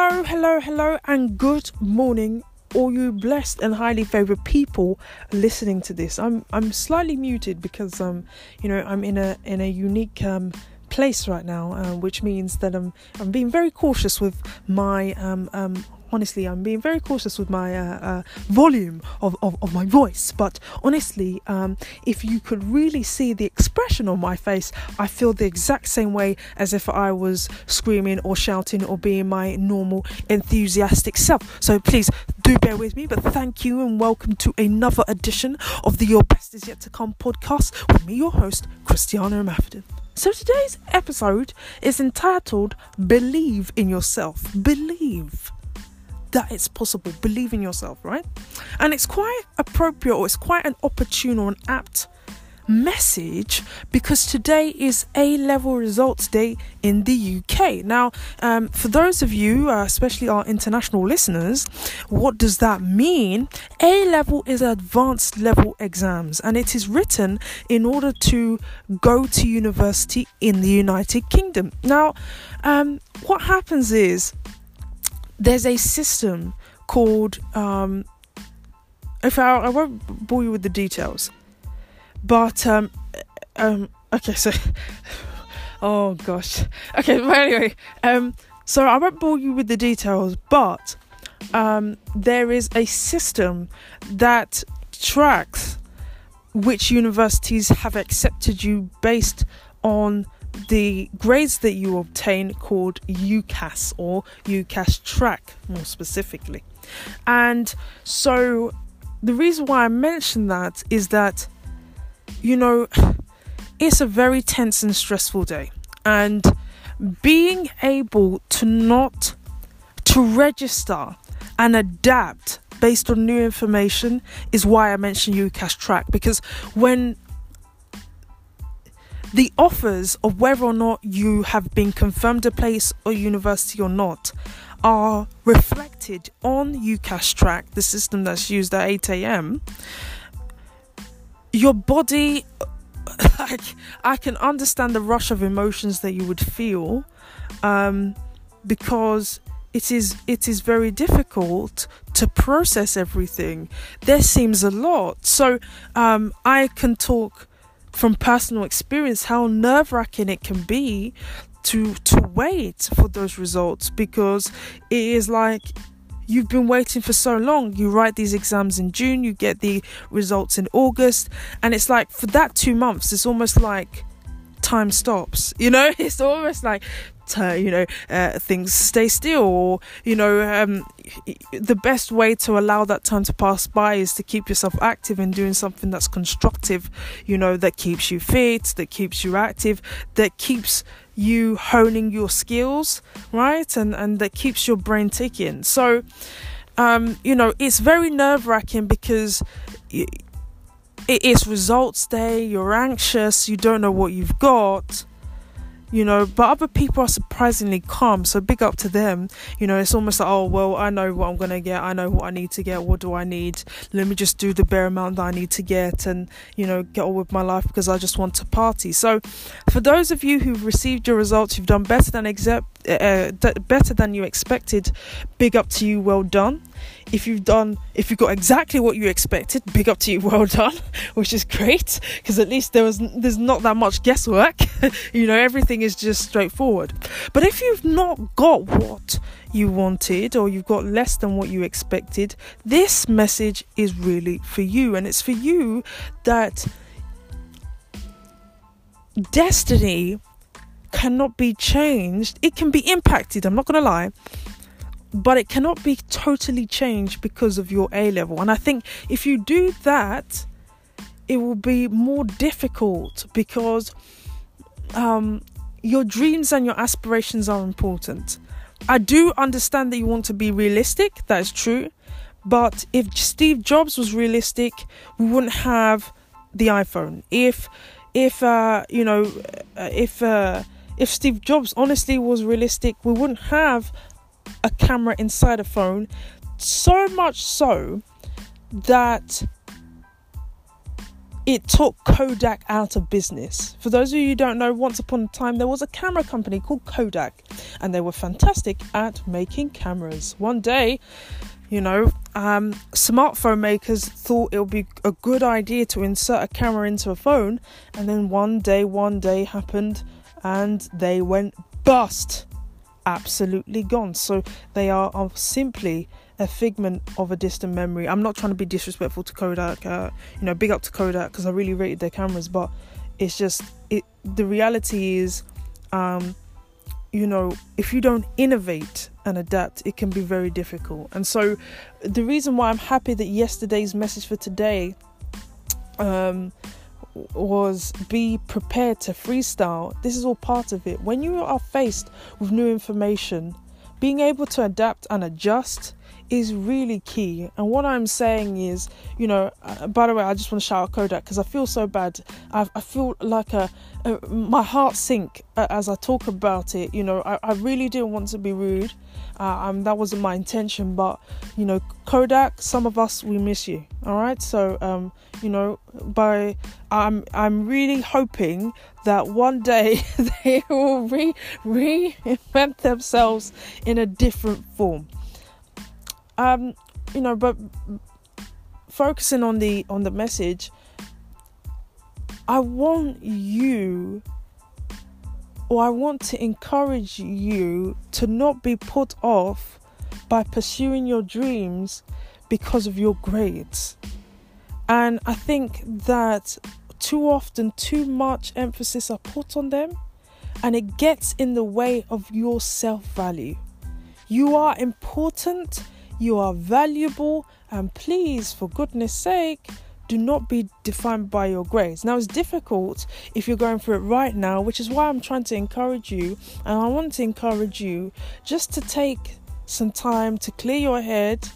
Hello, hello, hello, and good morning, all you blessed and highly favored people listening to this. I'm I'm slightly muted because um you know I'm in a in a unique um place right now, uh, which means that I'm I'm being very cautious with my um um honestly, I'm being very cautious with my uh, uh, volume of, of, of, my voice. But honestly, um, if you could really see the expression on my face, I feel the exact same way as if I was screaming or shouting or being my normal enthusiastic self. So please do bear with me. But thank you and welcome to another edition of the Your Best Is Yet to Come podcast with me, your host, Christiana Mafden. So today's episode is entitled Believe in Yourself. Believe that it's possible. Believe in yourself, right? And it's quite appropriate or it's quite an opportune or an apt message because today is A level results day in the UK. Now, um, for those of you, uh, especially our international listeners, what does that mean? A level is advanced level exams and it is written in order to go to university in the United Kingdom. Now, um, what happens is there's a system called um, if I, I won't bore you with the details but um, um okay so oh gosh. Okay but anyway um so I won't bore you with the details but um there is a system that tracks which universities have accepted you based on the grades that you obtain called UCAS or UCAS track more specifically. And so the reason why I mention that is that you know it's a very tense and stressful day and being able to not to register and adapt based on new information is why I mentioned UCAS track because when the offers of whether or not you have been confirmed a place or university or not are reflected on UCAS track, the system that's used at 8 a.m. Your body, like, I can understand the rush of emotions that you would feel um, because it is it is very difficult to process everything. There seems a lot, so um, I can talk from personal experience how nerve wracking it can be to to wait for those results because it is like you've been waiting for so long. You write these exams in June, you get the results in August, and it's like for that two months, it's almost like time stops. You know, it's almost like uh, you know uh, things stay still or you know um, the best way to allow that time to pass by is to keep yourself active and doing something that's constructive you know that keeps you fit that keeps you active that keeps you honing your skills right? And and that keeps your brain ticking. So um, you know it's very nerve wracking because it is results day you're anxious you don't know what you've got you know but other people are surprisingly calm so big up to them. You know it's almost like oh well i know what i'm gonna get. I know what i need to get. What do i need? Let me just do the bare amount that i need to get and you know get on with my life because i just want to party. So for those of you who've received your results you've done better than accept uh, better than you expected big up to you well done. If you've done if you got exactly what you expected big up to you well done which is great because at least there was there's not that much guesswork. You know everything is just straightforward. But if you've not got what you wanted or you've got less than what you expected this message is really for you. And it's for you that destiny cannot be changed it can be impacted i'm not going to lie but it cannot be totally changed because of your A level. And I think if you do that, it will be more difficult because um, your dreams and your aspirations are important. I do understand that you want to be realistic, that is true. But if Steve Jobs was realistic, we wouldn't have the iPhone. If, if uh, you know, uh, if uh, if Steve Jobs honestly was realistic, we wouldn't have a camera inside a phone, so much so that it took Kodak out of business. For those of you who don't know, once upon a time there was a camera company called Kodak, and they were fantastic at making cameras. One day, you know, um, smartphone makers thought it would be a good idea to insert a camera into a phone, and then one day, one day happened, and they went bust. Absolutely gone. So they are, simply a figment of a distant memory. I'm not trying to be disrespectful to Kodak, uh, you know, big up to Kodak because I really rated their cameras, but it's just it. The reality is, um, you know, if you don't innovate and adapt, it can be very difficult. And so, the reason why I'm happy that yesterday's message for today um, was be prepared to freestyle. This is all part of it. When you are faced with new information, being able to adapt and adjust is really key. And what I'm saying is, you know, uh, by the way, I just want to shout out Kodak because I feel so bad. I, I feel like a, a, my heart sink uh, as I talk about it. You know, I, I really didn't want to be rude. Uh, um, that wasn't my intention, but you know, Kodak, some of us we miss you. All right, so um, you know, by I'm I'm really hoping that one day they will re reinvent themselves in a different form um you know but focusing on the on the message i want you or i want to encourage you to not be put off by pursuing your dreams because of your grades. And i think that too often too much emphasis are put on them and it gets in the way of your self value you are important you are valuable, and please, for goodness sake, do not be defined by your grades. Now, it's difficult if you're going through it right now, which is why I'm trying to encourage you. And I want to encourage you just to take some time to clear your head,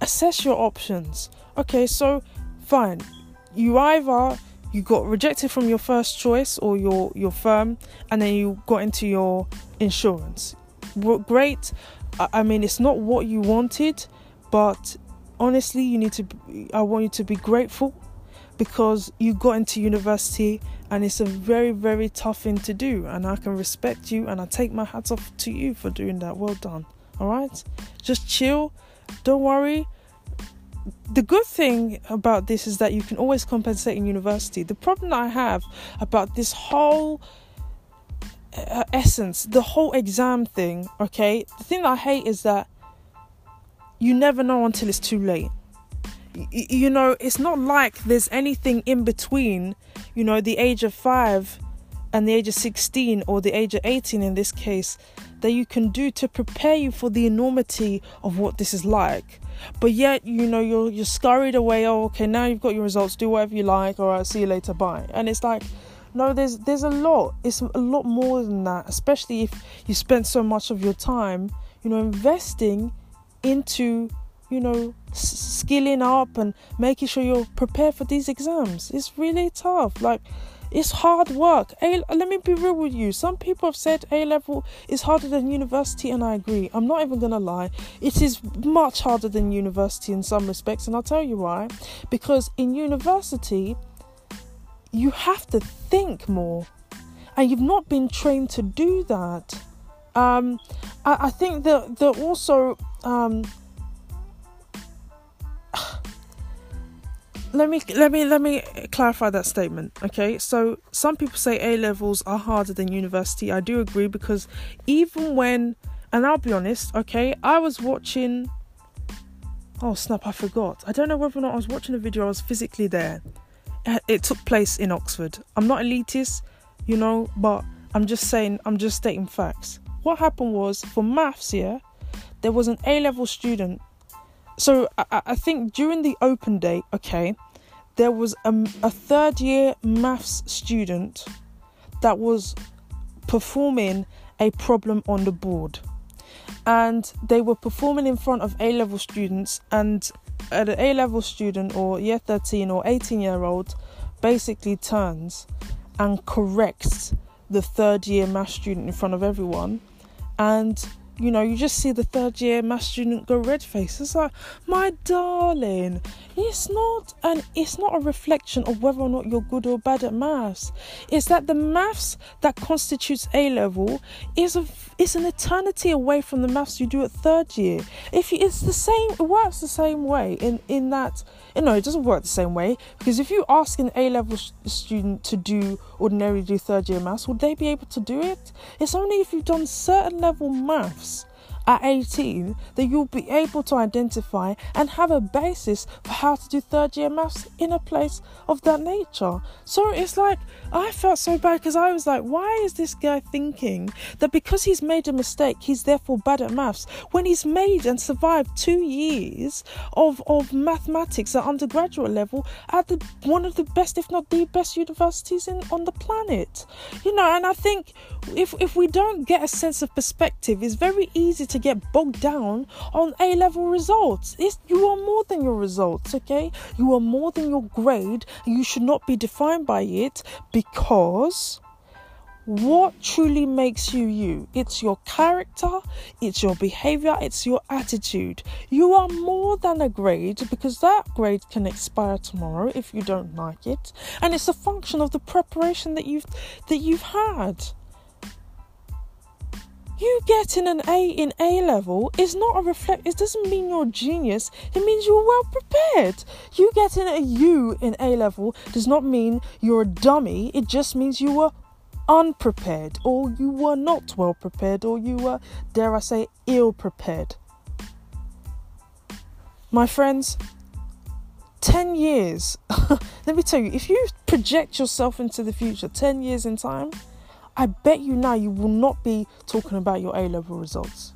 assess your options. Okay, so fine. You either you got rejected from your first choice or your your firm and then you got into your insurance. Great. I mean, it's not what you wanted, but honestly, you need to. I want you to be grateful because you got into university and it's a very, very tough thing to do. And I can respect you and I take my hats off to you for doing that. Well done. All right, just chill. Don't worry. The good thing about this is that you can always compensate in university. The problem I have about this whole essence, the whole exam thing, okay? The thing that I hate is that you never know until it's too late. Y- you know, it's not like there's anything in between, you know, the age of five and the age of 16 or the age of 18 in this case that you can do to prepare you for the enormity of what this is like but yet you know you're you're scurried away oh okay now you've got your results do whatever you like all right see you later bye and it's like no, there's there's a lot. It's a lot more than that, especially if you spend so much of your time, you know, investing into, you know, skilling up and making sure you're prepared for these exams. It's really tough. Like it's hard work. A, let me be real with you. Some people have said A level is harder than university, and I agree. I'm not even gonna lie. It is much harder than university in some respects, and I'll tell you why. Because in university, you have to think more. And you've not been trained to do that. Um, I, I, think that that also um, let me let me let me clarify that statement okay? So some people say a levels are harder than university. I do agree because even when and i'll be honest okay i was watching oh snap i forgot. I don't know whether or not i was watching a video i was physically there Uh, it took place in Oxford. I'm not elitist, you know, but I'm just saying, I'm just stating facts. What happened was for maths, yeah, there was an A level student. So I, I, think during the open day, okay, there was a, a third year maths student that was performing a problem on the board. And they were performing in front of A level students, and an A level student or year 13 or 18 year old basically turns and corrects the third year math student in front of everyone. And you know, you just see the third year math student go red face. It's like, my darling, it's not an it's not a reflection of whether or not you're good or bad at maths. It's that the maths that constitutes A level is a it's an eternity away from the maths you do at third year. If you, it's the same, it works the same way in in that you know it doesn't work the same way because if you ask an A level student to do ordinarily do third year maths, would they be able to do it? It's only if you've done certain level maths at 18 that you'll be able to identify and have a basis for how to do third year maths in a place of that nature. So it's like I felt so bad because I was like, why is this guy thinking that because he's made a mistake, he's therefore bad at maths when he's made and survived two years of, of mathematics at undergraduate level at the one of the best, if not the best universities in on the planet. You know, and I think if if we don't get a sense of perspective, it's very easy to to get bogged down on A level results. It's, you are more than your results, okay? You are more than your grade. You should not be defined by it because what truly makes you you it's your character it's your behavior it's your attitude you are more than a grade because that grade can expire tomorrow if you don't like it and it's a function of the preparation that you've that you've had you getting an A in A level is not a reflect. It doesn't mean you're a genius. It means you're well prepared. You getting a U in A level does not mean you're a dummy. It just means you were unprepared, or you were not well prepared, or you were, dare I say, ill prepared. My friends, 10 years, let me tell you, if you project yourself into the future 10 years in time, I bet you now you will not be talking about your A level results.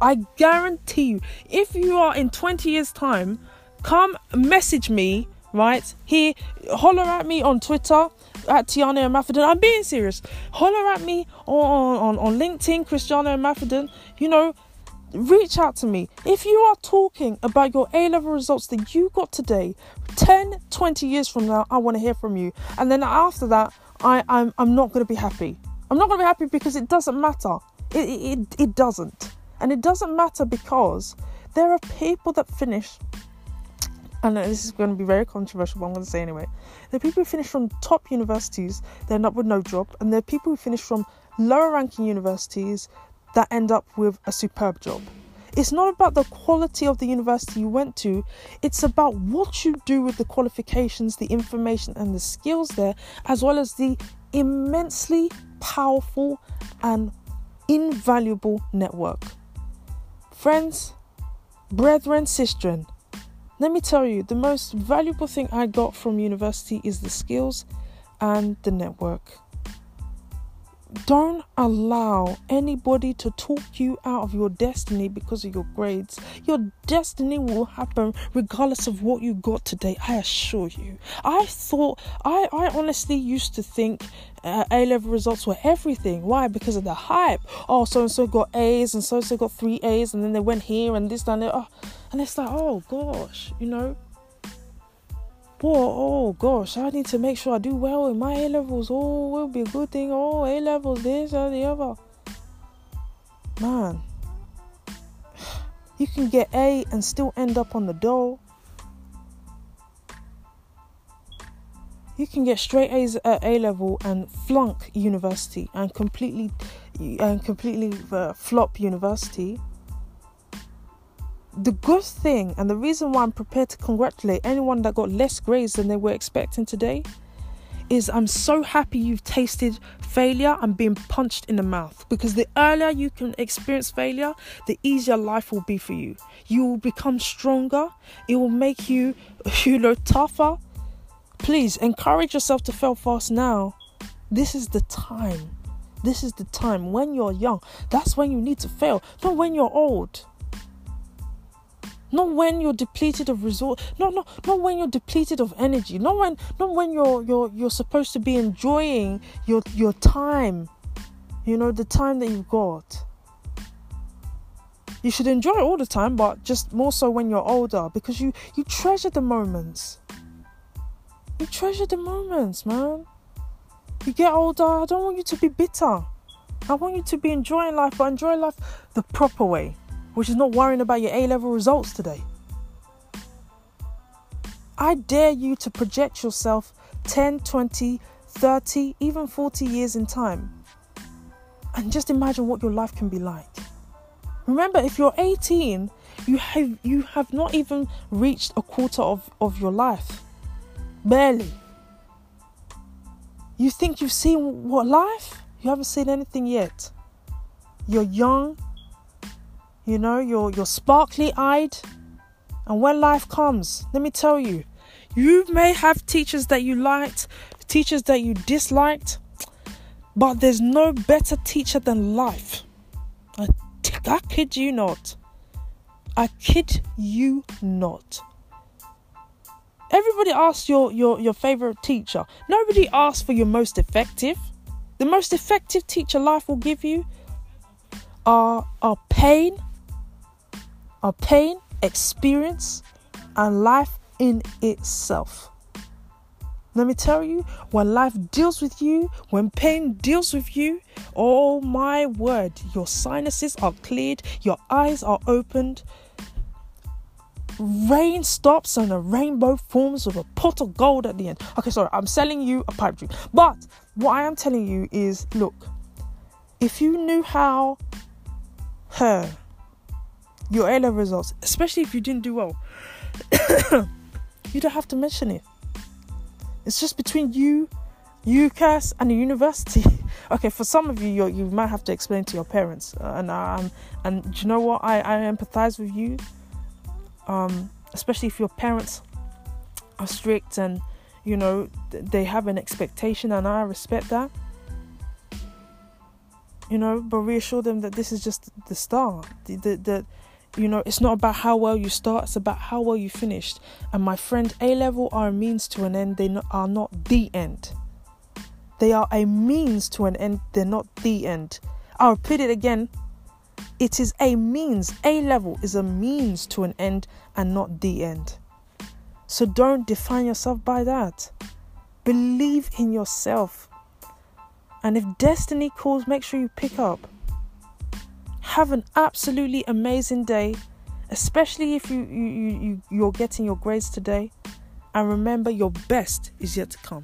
I guarantee you, if you are in 20 years' time, come message me, right? Here, holler at me on Twitter at Tiana Maffedon. I'm being serious. Holler at me on, on, on LinkedIn, Christiana Maffedon. You know, reach out to me. If you are talking about your A level results that you got today, 10, 20 years from now, I want to hear from you. And then after that, I, I'm, I'm not going to be happy. I'm not going to be happy because it doesn't matter. It, it, it doesn't. And it doesn't matter because there are people that finish, and this is going to be very controversial, but I'm going to say anyway. There are people who finish from top universities, they end up with no job, and there are people who finish from lower ranking universities that end up with a superb job. It's not about the quality of the university you went to, it's about what you do with the qualifications, the information, and the skills there, as well as the immensely powerful and invaluable network. Friends, brethren, sistren, let me tell you the most valuable thing I got from university is the skills and the network. Don't allow anybody to talk you out of your destiny because of your grades. Your destiny will happen regardless of what you got today, I assure you. I thought, I, I honestly used to think uh, A level results were everything. Why? Because of the hype. Oh, so and so got A's and so and so got three A's, and then they went here and this and that. Oh, and it's like, oh gosh, you know, oh gosh, I need to make sure I do well in my A levels. Oh, will be a good thing. Oh, A levels, this or the other. Man, you can get A and still end up on the dole. You can get straight A's at A level and flunk university and completely and completely uh, flop university the good thing and the reason why I'm prepared to congratulate anyone that got less grades than they were expecting today is I'm so happy you've tasted failure and being punched in the mouth because the earlier you can experience failure, the easier life will be for you. You will become stronger, it will make you, you know, tougher. Please encourage yourself to fail fast now. This is the time. This is the time when you're young. That's when you need to fail, not when you're old. Not when you're depleted of resource. Not not not when you're depleted of energy. Not when not when you're you're you're supposed to be enjoying your your time. You know the time that you've got. You should enjoy it all the time, but just more so when you're older because you you treasure the moments. You treasure the moments, man. You get older. I don't want you to be bitter. I want you to be enjoying life, but enjoy life the proper way, which is not worrying about your A level results today. I dare you to project yourself 10, 20, 30, even 40 years in time. And just imagine what your life can be like. Remember, if you're 18, you have you have not even reached a quarter of, of your life. Barely. You think you've seen what life? You haven't seen anything yet. You're young, you know, you're you're sparkly eyed. And when life comes, let me tell you, you may have teachers that you liked, teachers that you disliked, but there's no better teacher than life. I, I kid you not. I kid you not. Everybody asks your, your, your favorite teacher. Nobody asks for your most effective. The most effective teacher life will give you are, are pain, are pain, experience, and life in itself. Let me tell you, when life deals with you, when pain deals with you, oh my word, your sinuses are cleared, your eyes are opened, rain stops and a rainbow forms with a pot of gold at the end. Okay, sorry, I'm selling you a pipe dream. But what I am telling you is look, if you knew how her your A level results, especially if you didn't do well, you don't have to mention it. It's just between you, UCAS, and the university. okay, for some of you, you might have to explain to your parents, uh, and um, and do you know what? I I empathize with you um, especially if your parents are strict and you know they have an expectation and i respect that you know but reassure them that this is just the start that you know it's not about how well you start it's about how well you finished and my friend a level are a means to an end they are not the end they are a means to an end they're not the end i'll repeat it again it is a means. A level is a means to an end and not the end. So don't define yourself by that. Believe in yourself. And if destiny calls, make sure you pick up. Have an absolutely amazing day, especially if you, you, you, you're getting your grades today. And remember, your best is yet to come.